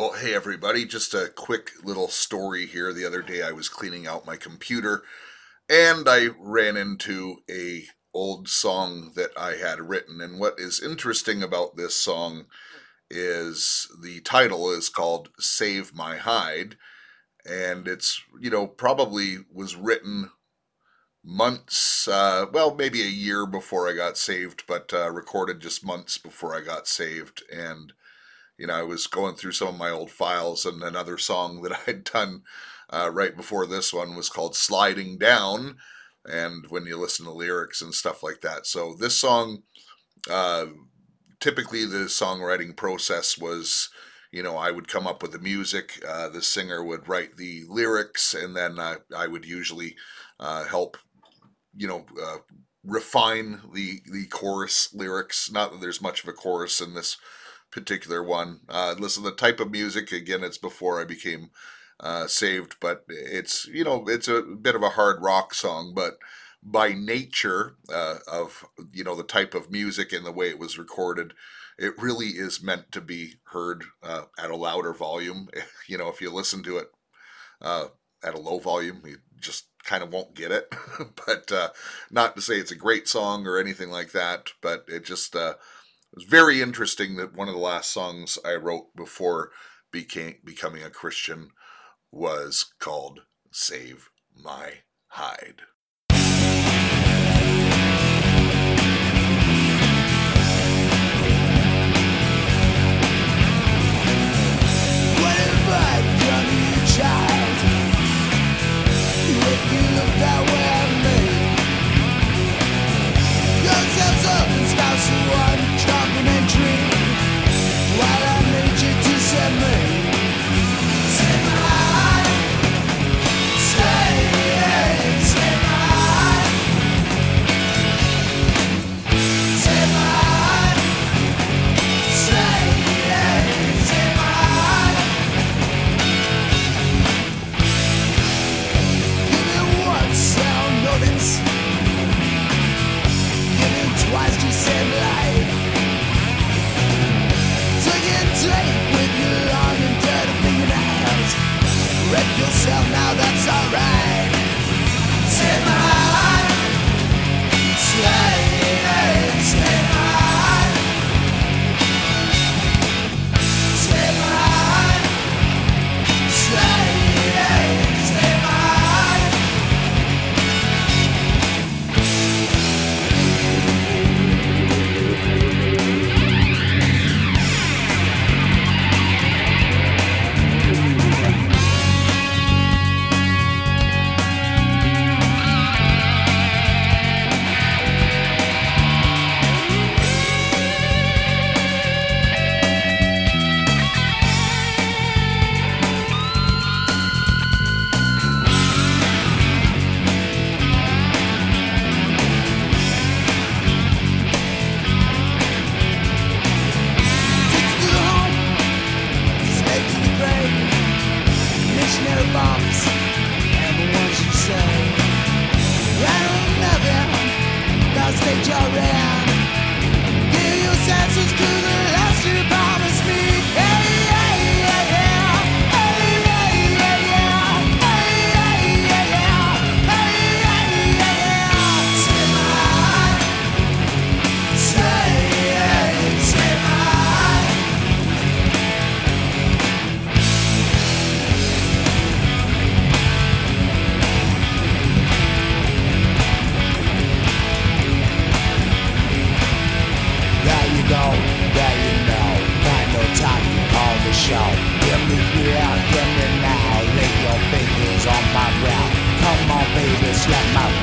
Well, hey everybody, just a quick little story here. The other day I was cleaning out my computer and I ran into a old song that I had written and what is interesting about this song is the title is called Save My Hide and it's, you know, probably was written months, uh, well, maybe a year before I got saved, but uh, recorded just months before I got saved. And, you know, I was going through some of my old files, and another song that I'd done uh, right before this one was called Sliding Down. And when you listen to lyrics and stuff like that. So this song, uh, typically the songwriting process was you know, I would come up with the music, uh, the singer would write the lyrics, and then uh, I would usually uh, help you know, uh, refine the the chorus lyrics. Not that there's much of a chorus in this particular one. Uh, listen, the type of music again, it's before I became uh, saved, but it's you know it's a bit of a hard rock song, but by nature uh, of you know the type of music and the way it was recorded, it really is meant to be heard uh, at a louder volume. You know, if you listen to it uh, at a low volume, you just kind of won't get it. but uh, not to say it's a great song or anything like that, but it just uh, was very interesting that one of the last songs I wrote before became becoming a Christian was called "Save My Hide." Till now that's alright. Take my your slap my face